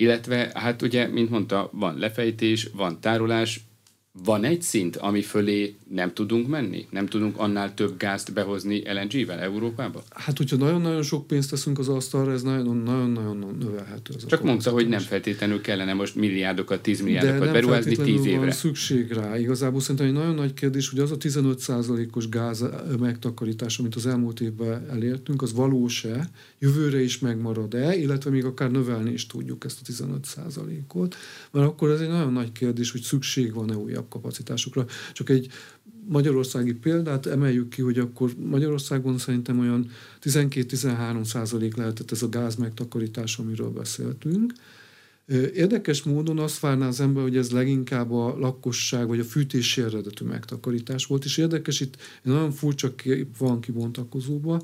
Illetve, hát ugye, mint mondta, van lefejtés, van tárolás, van egy szint, ami fölé nem tudunk menni? Nem tudunk annál több gázt behozni LNG-vel Európába? Hát, hogyha nagyon-nagyon sok pénzt teszünk az asztalra, ez nagyon-nagyon növelhető. Ez Csak mondta, hogy nem feltétlenül kellene most milliárdokat, 10 milliárdokat beruházni 10 évre. van szükség rá. Igazából szerintem egy nagyon nagy kérdés, hogy az a 15%-os gáz megtakarítás, amit az elmúlt évben elértünk, az valós-e, jövőre is megmarad-e, illetve még akár növelni is tudjuk ezt a 15%-ot, mert akkor ez egy nagyon nagy kérdés, hogy szükség van-e újabb kapacitásokra. Csak egy magyarországi példát emeljük ki, hogy akkor Magyarországon szerintem olyan 12-13 százalék lehetett ez a gáz megtakarítás, amiről beszéltünk. Érdekes módon azt várná az ember, hogy ez leginkább a lakosság vagy a fűtési eredetű megtakarítás volt, és érdekes, itt nagyon furcsa kép van kibontakozóban.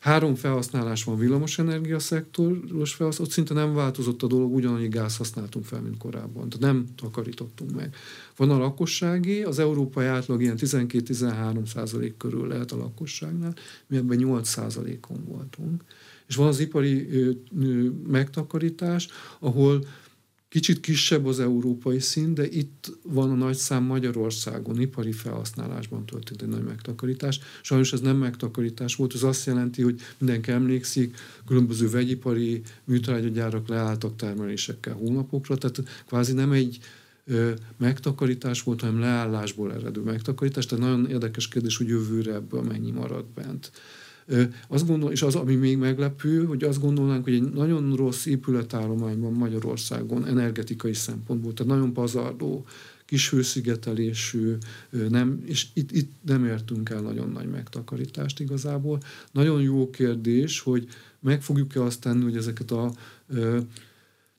Három felhasználás van villamosenergia szektoros felhasználás, ott szinte nem változott a dolog, ugyanannyi gáz használtunk fel, mint korábban, tehát nem takarítottunk meg. Van a lakossági, az európai átlag ilyen 12-13 százalék körül lehet a lakosságnál, mi ebben 8 százalékon voltunk. És van az ipari ö, ö, megtakarítás, ahol Kicsit kisebb az európai szín, de itt van a nagy szám Magyarországon, ipari felhasználásban történt egy nagy megtakarítás. Sajnos ez nem megtakarítás volt, ez azt jelenti, hogy mindenki emlékszik, különböző vegyipari műtrágyagyárak leálltak termelésekkel hónapokra, tehát kvázi nem egy ö, megtakarítás volt, hanem leállásból eredő megtakarítás, tehát nagyon érdekes kérdés, hogy jövőre ebből mennyi marad bent. Azt gondol, és az, ami még meglepő, hogy azt gondolnánk, hogy egy nagyon rossz épületállományban Magyarországon energetikai szempontból, tehát nagyon pazarló, kis hőszigetelésű, nem, és itt, itt nem értünk el nagyon nagy megtakarítást igazából. Nagyon jó kérdés, hogy meg fogjuk-e azt tenni, hogy ezeket a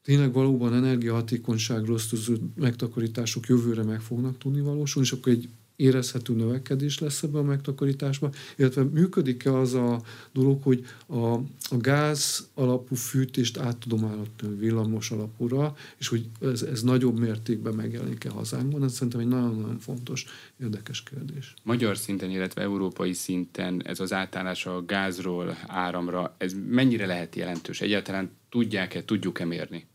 tényleg valóban energiahatékonyságról ösztöző megtakarítások jövőre meg fognak tudni valósulni, és akkor egy érezhető növekedés lesz ebben a megtakarításban, illetve működik-e az a dolog, hogy a, a gáz alapú fűtést át tudom állítani villamos alapúra, és hogy ez, ez nagyobb mértékben megjelenik-e hazánkban, ez szerintem egy nagyon-nagyon fontos, érdekes kérdés. Magyar szinten, illetve európai szinten ez az átállás a gázról áramra, ez mennyire lehet jelentős? Egyáltalán tudják-e, tudjuk-e mérni?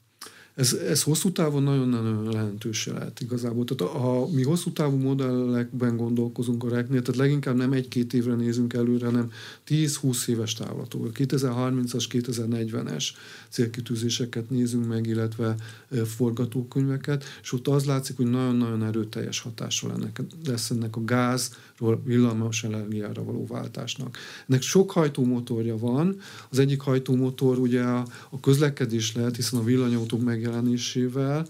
Ez, ez hosszú távon nagyon-nagyon jelentős lehet igazából. Tehát ha mi hosszú távú modellekben gondolkozunk a reknél, tehát leginkább nem egy-két évre nézünk előre, hanem 10-20 éves távlatokra. 2030-as, 2040-es célkitűzéseket nézünk meg, illetve forgatókönyveket, és ott az látszik, hogy nagyon-nagyon erőteljes hatással ennek, lesz ennek a gázról villamos energiára való váltásnak. Ennek sok hajtómotorja van. Az egyik hajtómotor ugye a, a közlekedés lehet, hiszen a villanyautók meg megjelenésével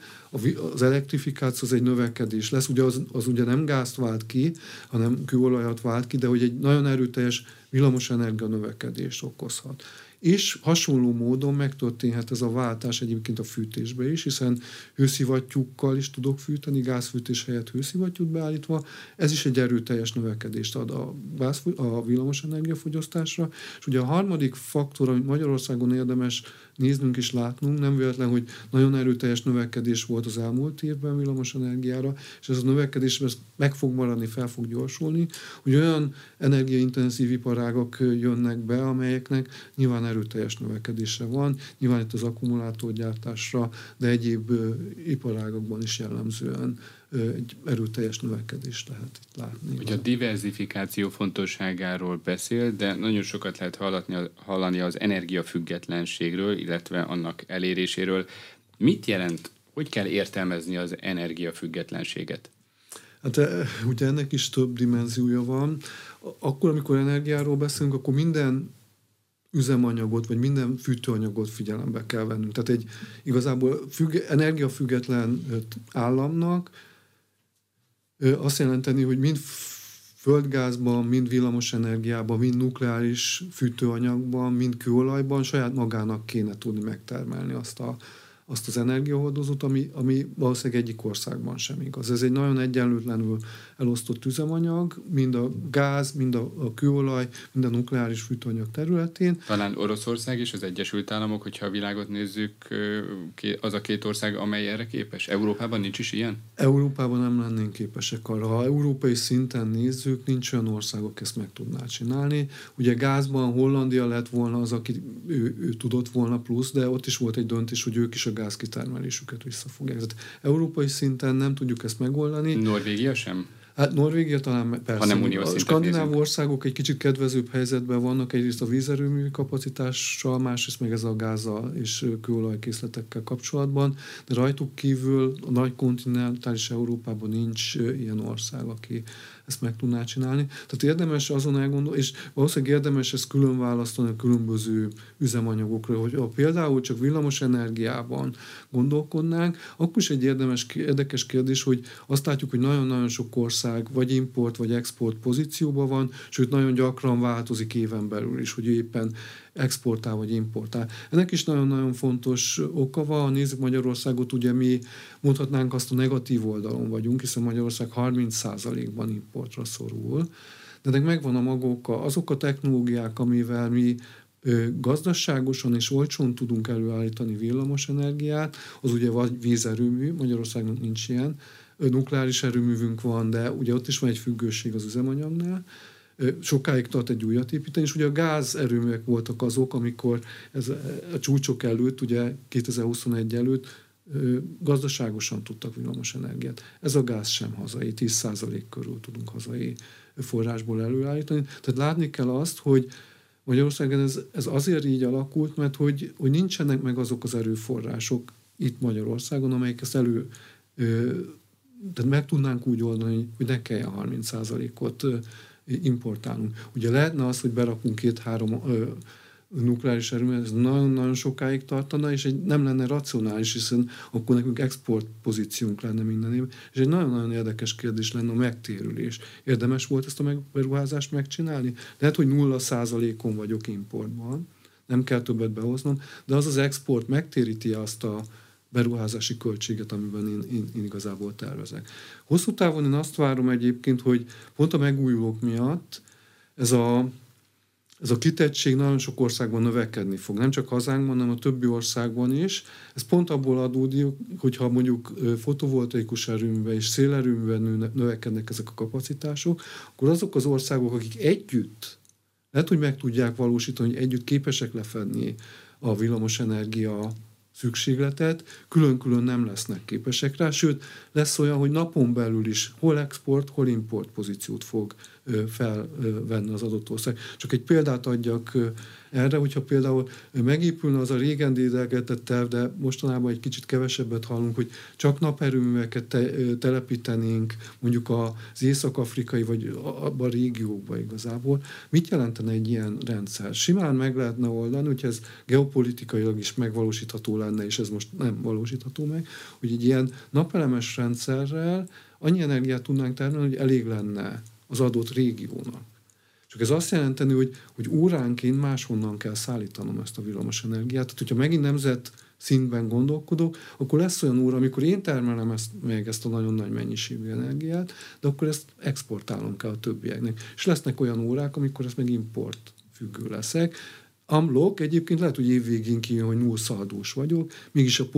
az elektrifikáció az egy növekedés lesz. Ugye az, az ugye nem gázt vált ki, hanem kőolajat vált ki, de hogy egy nagyon erőteljes villamosenergia növekedést okozhat és hasonló módon megtörténhet ez a váltás egyébként a fűtésbe is, hiszen hőszivattyúkkal is tudok fűteni, gázfűtés helyett hőszivattyút beállítva. Ez is egy erőteljes növekedést ad a, gáz, a villamos energiafogyasztásra. És ugye a harmadik faktor, amit Magyarországon érdemes néznünk és látnunk, nem véletlen, hogy nagyon erőteljes növekedés volt az elmúlt évben villamos energiára, és ez a növekedés ez meg fog maradni, fel fog gyorsulni, hogy olyan energiaintenzív iparágak jönnek be, amelyeknek nyilván erőteljes növekedése van, nyilván itt az akkumulátorgyártásra, de egyéb iparágokban is jellemzően egy erőteljes növekedést lehet itt látni. Hogy a diversifikáció fontosságáról beszél, de nagyon sokat lehet hallani, hallani az energiafüggetlenségről, illetve annak eléréséről. Mit jelent, hogy kell értelmezni az energiafüggetlenséget? Hát ugye ennek is több dimenziója van. Akkor, amikor energiáról beszélünk, akkor minden üzemanyagot, vagy minden fűtőanyagot figyelembe kell vennünk. Tehát egy igazából függ, energiafüggetlen államnak azt jelenteni, hogy mind földgázban, mind villamosenergiában, mind nukleáris fűtőanyagban, mind kőolajban saját magának kéne tudni megtermelni azt a azt az energiahordozót, ami, ami valószínűleg egyik országban sem igaz. Ez egy nagyon egyenlőtlenül elosztott üzemanyag, mind a gáz, mind a, a kőolaj, mind a nukleáris fűtőanyag területén. Talán Oroszország és az Egyesült Államok, hogyha a világot nézzük, az a két ország, amely erre képes. Európában nincs is ilyen? Európában nem lennénk képesek arra. Ha európai szinten nézzük, nincs olyan ország, aki ezt meg tudná csinálni. Ugye gázban Hollandia lett volna az, aki ő, ő tudott volna plusz, de ott is volt egy döntés, hogy ők is a gázkitermelésüket visszafogják. Tehát európai szinten nem tudjuk ezt megoldani. Norvégia sem? Hát Norvégia talán persze. Ha nem a skandináv országok egy kicsit kedvezőbb helyzetben vannak, egyrészt a vízerőmű kapacitással, másrészt meg ez a gázzal és kőolajkészletekkel kapcsolatban, de rajtuk kívül a nagy kontinentális Európában nincs ilyen ország, aki ezt meg tudná csinálni. Tehát érdemes azon elgondolni, és valószínűleg érdemes ezt külön választani a különböző üzemanyagokra, hogy ha például csak villamos energiában gondolkodnánk, akkor is egy érdemes, érdekes kérdés, hogy azt látjuk, hogy nagyon-nagyon sok ország vagy import, vagy export pozícióban van, sőt nagyon gyakran változik éven belül is, hogy éppen exportál vagy importál. Ennek is nagyon-nagyon fontos oka van. Nézzük Magyarországot, ugye mi mondhatnánk azt a negatív oldalon vagyunk, hiszen Magyarország 30%-ban importra szorul. De ennek megvan a maga azok a technológiák, amivel mi gazdaságosan és olcsón tudunk előállítani villamos energiát, az ugye vagy vízerőmű, Magyarországnak nincs ilyen, nukleáris erőművünk van, de ugye ott is van egy függőség az üzemanyagnál, sokáig tart egy újat építeni, és ugye a gázerőművek voltak azok, amikor ez a csúcsok előtt, ugye 2021 előtt gazdaságosan tudtak villamos energiát. Ez a gáz sem hazai, 10% körül tudunk hazai forrásból előállítani. Tehát látni kell azt, hogy Magyarországon ez, ez azért így alakult, mert hogy, hogy nincsenek meg azok az erőforrások itt Magyarországon, amelyek ezt elő tehát meg tudnánk úgy oldani, hogy ne kelljen 30%-ot importálunk. Ugye lehetne az, hogy berakunk két-három nukleáris erőművet, ez nagyon-nagyon sokáig tartana, és egy, nem lenne racionális, hiszen akkor nekünk export pozíciónk lenne minden évben. És egy nagyon-nagyon érdekes kérdés lenne a megtérülés. Érdemes volt ezt a beruházást megcsinálni? Lehet, hogy nulla százalékon vagyok importban, nem kell többet behoznom, de az az export megtéríti azt a beruházási költséget, amiben én, én, én igazából tervezek. Hosszú távon én azt várom egyébként, hogy pont a megújulók miatt ez a, ez a kitettség nagyon sok országban növekedni fog. Nem csak hazánkban, hanem a többi országban is. Ez pont abból adódik, hogyha mondjuk fotovoltaikus erőműben és szélerőműben növekednek ezek a kapacitások, akkor azok az országok, akik együtt lehet, hogy meg tudják valósítani, hogy együtt képesek lefedni a villamosenergia szükségletet, külön-külön nem lesznek képesek rá, sőt, lesz olyan, hogy napon belül is hol export, hol import pozíciót fog felvenni az adott ország. Csak egy példát adjak erre, hogyha például megépülne az a régen dédelgetett terv, de mostanában egy kicsit kevesebbet hallunk, hogy csak naperőműveket te, telepítenénk mondjuk az észak-afrikai vagy abban a régiókban igazából. Mit jelentene egy ilyen rendszer? Simán meg lehetne oldani, hogy ez geopolitikailag is megvalósítható lenne, és ez most nem valósítható meg, hogy egy ilyen napelemes rendszerrel annyi energiát tudnánk termelni, hogy elég lenne az adott régiónak. Csak ez azt jelenteni, hogy, hogy óránként máshonnan kell szállítanom ezt a villamos energiát. Tehát, hogyha megint nemzet szintben gondolkodok, akkor lesz olyan óra, amikor én termelem ezt, még ezt a nagyon nagy mennyiségű energiát, de akkor ezt exportálom kell a többieknek. És lesznek olyan órák, amikor ezt meg import függő leszek. Amlok egyébként lehet, hogy évvégén kijön, hogy null szaldós vagyok, mégis a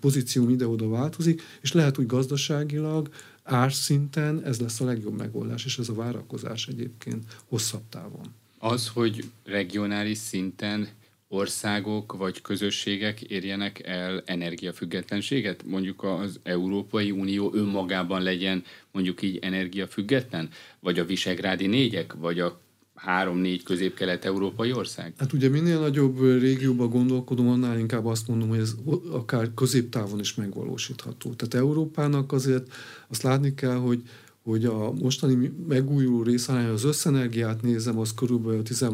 pozícióm ide-oda változik, és lehet, hogy gazdaságilag árszinten ez lesz a legjobb megoldás, és ez a várakozás egyébként hosszabb távon. Az, hogy regionális szinten országok vagy közösségek érjenek el energiafüggetlenséget? Mondjuk az Európai Unió önmagában legyen mondjuk így energiafüggetlen? Vagy a Visegrádi négyek? Vagy a három-négy közép-kelet-európai ország? Hát ugye minél nagyobb régióban gondolkodom, annál inkább azt mondom, hogy ez akár középtávon is megvalósítható. Tehát Európának azért azt látni kell, hogy hogy a mostani megújuló részarány, az összenergiát nézem, az körülbelül 10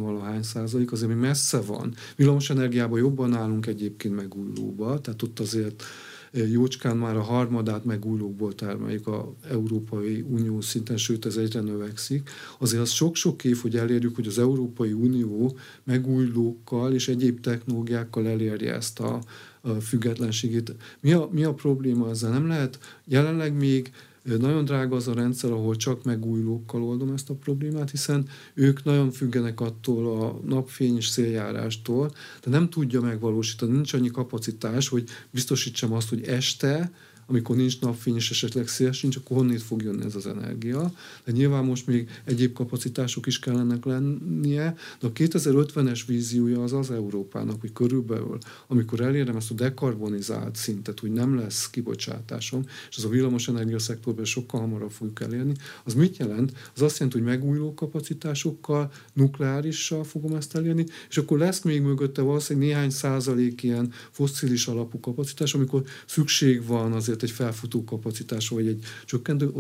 százalék, azért még messze van. Villamos energiában jobban állunk egyébként megújulóba, tehát ott azért jócskán már a harmadát megújulókból termeljük a Európai Unió szinten, sőt ez egyre növekszik. Azért az sok-sok év, hogy elérjük, hogy az Európai Unió megújulókkal és egyéb technológiákkal elérje ezt a, a függetlenségét. Mi a, mi a probléma ezzel? Nem lehet jelenleg még nagyon drága az a rendszer, ahol csak megújulókkal oldom ezt a problémát, hiszen ők nagyon függenek attól a napfény és széljárástól, de nem tudja megvalósítani, nincs annyi kapacitás, hogy biztosítsam azt, hogy este amikor nincs napfény és esetleg szél sincs, akkor honnét fog jönni ez az energia. De nyilván most még egyéb kapacitások is kellene lennie, de a 2050-es víziója az az Európának, hogy körülbelül, amikor elérem ezt a dekarbonizált szintet, hogy nem lesz kibocsátásom, és az a villamos szektorban sokkal hamarabb fogjuk elérni, az mit jelent? Az azt jelenti, hogy megújuló kapacitásokkal, nukleárissal fogom ezt elérni, és akkor lesz még mögötte valószínűleg néhány százalék ilyen fosszilis alapú kapacitás, amikor szükség van azért egy felfutó kapacitás, vagy egy csökkentő,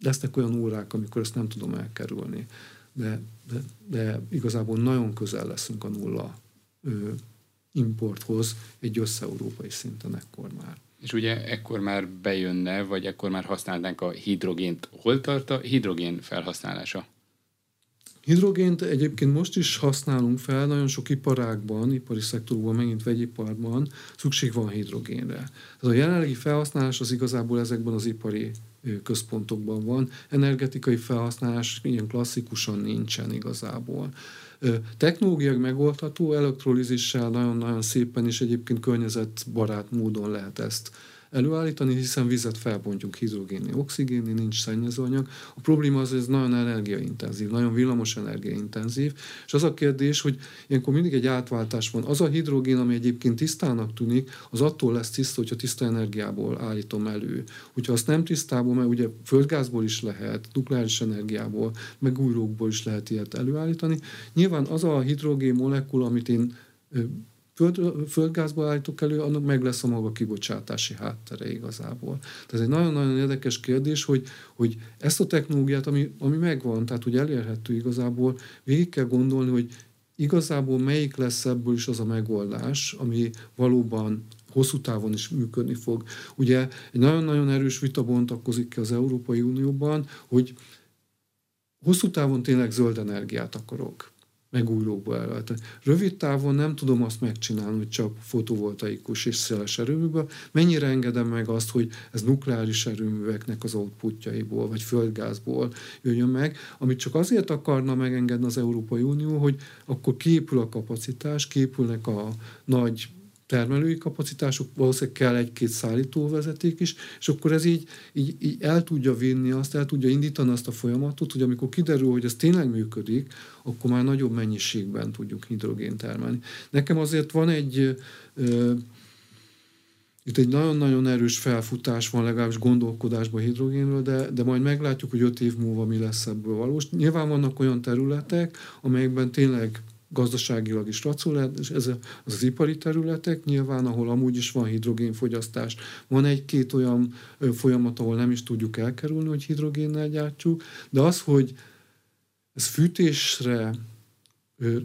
lesznek olyan órák, amikor ezt nem tudom elkerülni. De, de, de igazából nagyon közel leszünk a nulla ö, importhoz egy össze-európai szinten ekkor már. És ugye ekkor már bejönne, vagy ekkor már használnánk a hidrogént. Hol tart a hidrogén felhasználása? Hidrogént egyébként most is használunk fel, nagyon sok iparágban, ipari szektorban, megint vegyiparban szükség van hidrogénre. Tehát a jelenlegi felhasználás az igazából ezekben az ipari központokban van. Energetikai felhasználás ilyen klasszikusan nincsen igazából. Technológiák megoldható, elektrolízissel nagyon-nagyon szépen és egyébként környezetbarát módon lehet ezt előállítani, hiszen vizet felbontjuk hidrogénni, oxigénni, nincs szennyezőanyag. A probléma az, hogy ez nagyon energiaintenzív, nagyon villamos energiaintenzív, és az a kérdés, hogy ilyenkor mindig egy átváltás van. Az a hidrogén, ami egyébként tisztának tűnik, az attól lesz tiszta, hogyha tiszta energiából állítom elő. Hogyha azt nem tisztából, mert ugye földgázból is lehet, nukleáris energiából, megújulókból is lehet ilyet előállítani. Nyilván az a hidrogén molekula, amit én földgázból állítok elő, annak meg lesz a maga kibocsátási háttere igazából. Tehát ez egy nagyon-nagyon érdekes kérdés, hogy, hogy ezt a technológiát, ami, ami megvan, tehát hogy elérhető igazából, végig kell gondolni, hogy igazából melyik lesz ebből is az a megoldás, ami valóban hosszú távon is működni fog. Ugye egy nagyon-nagyon erős vita bontakozik ki az Európai Unióban, hogy hosszú távon tényleg zöld energiát akarok megújulókba elváltani. Rövid távon nem tudom azt megcsinálni, hogy csak fotovoltaikus és széles erőműből. Mennyire engedem meg azt, hogy ez nukleáris erőműveknek az outputjaiból, vagy földgázból jöjjön meg, amit csak azért akarna megengedni az Európai Unió, hogy akkor képül a kapacitás, képülnek a nagy termelői kapacitások, valószínűleg kell egy-két szállítóvezeték is, és akkor ez így, így, így el tudja vinni azt, el tudja indítani azt a folyamatot, hogy amikor kiderül, hogy ez tényleg működik, akkor már nagyobb mennyiségben tudjuk hidrogént termelni. Nekem azért van egy ö, itt egy nagyon-nagyon erős felfutás van legalábbis gondolkodásban hidrogénről, de, de majd meglátjuk, hogy öt év múlva mi lesz ebből valós. Nyilván vannak olyan területek, amelyekben tényleg gazdaságilag is racionális, és ez az, az ipari területek, nyilván, ahol amúgy is van hidrogénfogyasztás. Van egy-két olyan folyamat, ahol nem is tudjuk elkerülni, hogy hidrogénnel gyártjuk, de az, hogy ez fűtésre,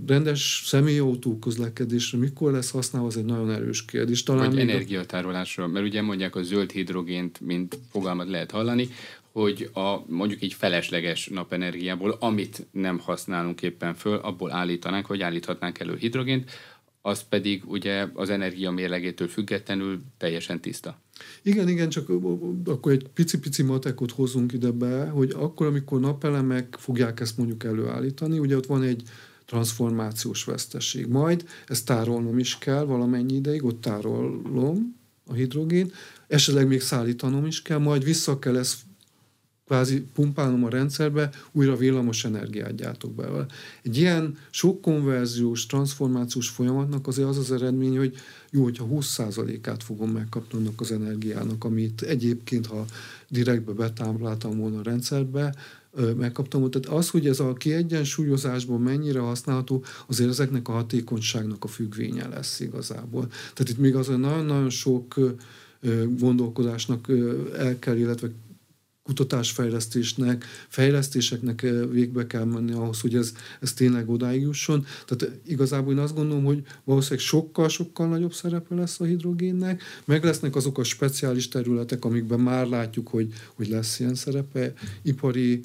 rendes személyautó közlekedésre mikor lesz használva, az egy nagyon erős kérdés. Talán Vagy energiatárolásra, mert ugye mondják a zöld hidrogént, mint fogalmat lehet hallani, hogy a mondjuk így felesleges napenergiából, amit nem használunk éppen föl, abból állítanánk, hogy állíthatnánk elő hidrogént, az pedig ugye az energia mérlegétől függetlenül teljesen tiszta. Igen, igen, csak akkor egy pici-pici matekot hozunk ide be, hogy akkor, amikor napelemek fogják ezt mondjuk előállítani, ugye ott van egy transformációs veszteség. Majd ezt tárolnom is kell valamennyi ideig, ott tárolom a hidrogén, esetleg még szállítanom is kell, majd vissza kell ezt kvázi pumpálnom a rendszerbe, újra villamos energiát gyártok belőle. Egy ilyen sok konverziós, transformációs folyamatnak azért az az eredmény, hogy jó, hogyha 20%-át fogom megkapni annak az energiának, amit egyébként, ha direktbe betámláltam volna a rendszerbe, megkaptam. Tehát az, hogy ez a kiegyensúlyozásban mennyire használható, azért ezeknek a hatékonyságnak a függvénye lesz igazából. Tehát itt még azért nagyon-nagyon sok gondolkodásnak el kell, illetve kutatásfejlesztésnek, fejlesztéseknek végbe kell menni ahhoz, hogy ez, ez tényleg odáig jusson. Tehát igazából én azt gondolom, hogy valószínűleg sokkal-sokkal nagyobb szerepe lesz a hidrogénnek, meg lesznek azok a speciális területek, amikben már látjuk, hogy, hogy lesz ilyen szerepe, ipari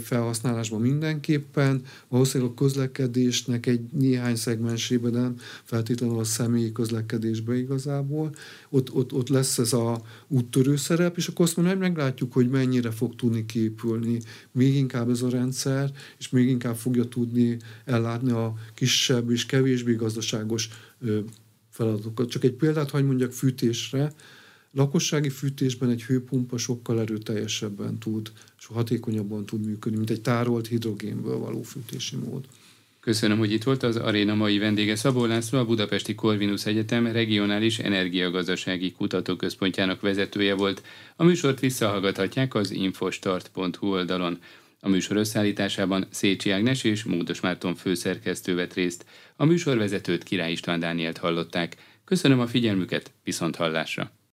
felhasználásban mindenképpen, valószínűleg a közlekedésnek egy néhány szegmensében, de nem feltétlenül a személyi közlekedésbe igazából, ott, ott, ott lesz ez a úttörő szerep, és akkor azt mondom, meglátjuk, hogy mennyire fog tudni képülni még inkább ez a rendszer, és még inkább fogja tudni ellátni a kisebb és kevésbé gazdaságos feladatokat. Csak egy példát hagy mondjak fűtésre, lakossági fűtésben egy hőpumpa sokkal erőteljesebben tud, és hatékonyabban tud működni, mint egy tárolt hidrogénből való fűtési mód. Köszönöm, hogy itt volt az aréna mai vendége Szabó László, a Budapesti Corvinus Egyetem regionális energiagazdasági kutatóközpontjának vezetője volt. A műsort visszahallgathatják az infostart.hu oldalon. A műsor összeállításában Szécsi Ágnes és Módos Márton főszerkesztő vett részt. A műsorvezetőt Király István Dánielt hallották. Köszönöm a figyelmüket, viszont hallásra!